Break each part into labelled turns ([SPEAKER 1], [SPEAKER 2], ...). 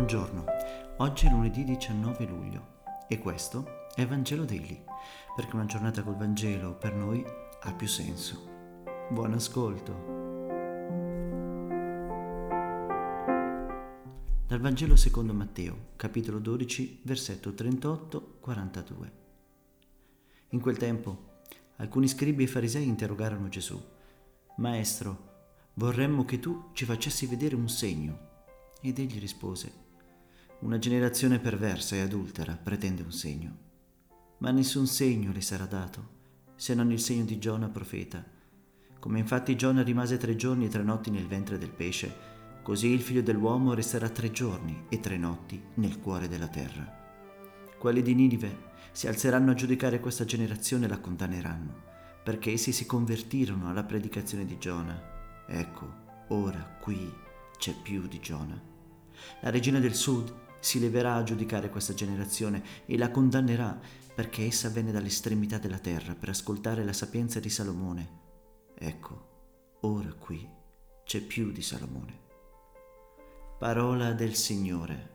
[SPEAKER 1] Buongiorno, oggi è lunedì 19 luglio e questo è Vangelo Daily, perché una giornata col Vangelo per noi ha più senso. Buon ascolto. Dal Vangelo secondo Matteo, capitolo 12, versetto 38-42. In quel tempo alcuni scribi e farisei interrogarono Gesù. Maestro, vorremmo che tu ci facessi vedere un segno. Ed egli rispose, Una generazione perversa e adultera pretende un segno, ma nessun segno le sarà dato, se non il segno di Giona profeta. Come infatti Giona rimase tre giorni e tre notti nel ventre del pesce, così il figlio dell'uomo resterà tre giorni e tre notti nel cuore della terra. Quelli di Ninive si alzeranno a giudicare questa generazione e la condanneranno, perché essi si convertirono alla predicazione di Giona. Ecco, ora qui c'è più di Giona. La regina del sud si leverà a giudicare questa generazione e la condannerà perché essa venne dall'estremità della terra per ascoltare la sapienza di Salomone. Ecco, ora qui c'è più di Salomone. Parola del Signore.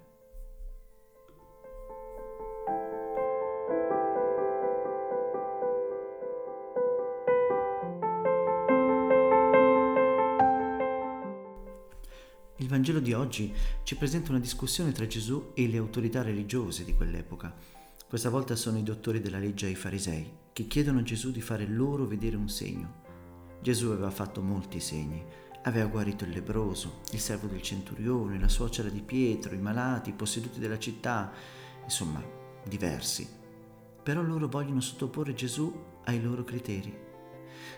[SPEAKER 1] Il Vangelo di oggi ci presenta una discussione tra Gesù e le autorità religiose di quell'epoca. Questa volta sono i dottori della legge e i farisei che chiedono a Gesù di fare loro vedere un segno. Gesù aveva fatto molti segni, aveva guarito il lebroso, il servo del centurione, la suocera di Pietro, i malati, i posseduti della città, insomma, diversi. Però loro vogliono sottoporre Gesù ai loro criteri.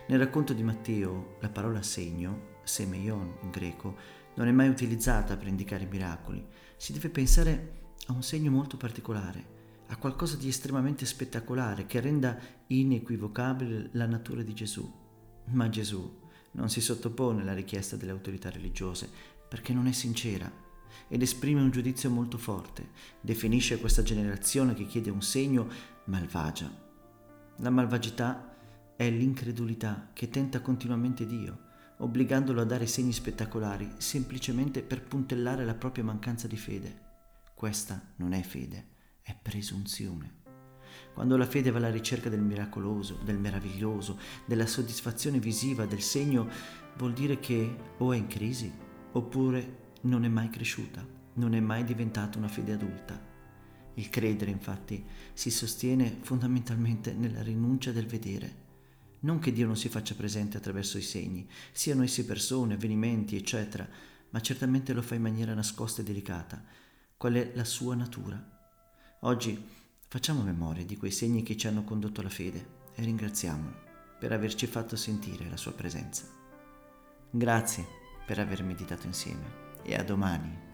[SPEAKER 1] Nel racconto di Matteo la parola segno, semeion in greco, non è mai utilizzata per indicare miracoli. Si deve pensare a un segno molto particolare, a qualcosa di estremamente spettacolare che renda inequivocabile la natura di Gesù. Ma Gesù non si sottopone alla richiesta delle autorità religiose perché non è sincera ed esprime un giudizio molto forte. Definisce questa generazione che chiede un segno malvagia. La malvagità è l'incredulità che tenta continuamente Dio obbligandolo a dare segni spettacolari semplicemente per puntellare la propria mancanza di fede. Questa non è fede, è presunzione. Quando la fede va alla ricerca del miracoloso, del meraviglioso, della soddisfazione visiva, del segno, vuol dire che o è in crisi oppure non è mai cresciuta, non è mai diventata una fede adulta. Il credere, infatti, si sostiene fondamentalmente nella rinuncia del vedere non che Dio non si faccia presente attraverso i segni, siano essi persone, avvenimenti, eccetera, ma certamente lo fa in maniera nascosta e delicata. Qual è la sua natura? Oggi facciamo memoria di quei segni che ci hanno condotto alla fede e ringraziamolo per averci fatto sentire la sua presenza. Grazie per aver meditato insieme e a domani.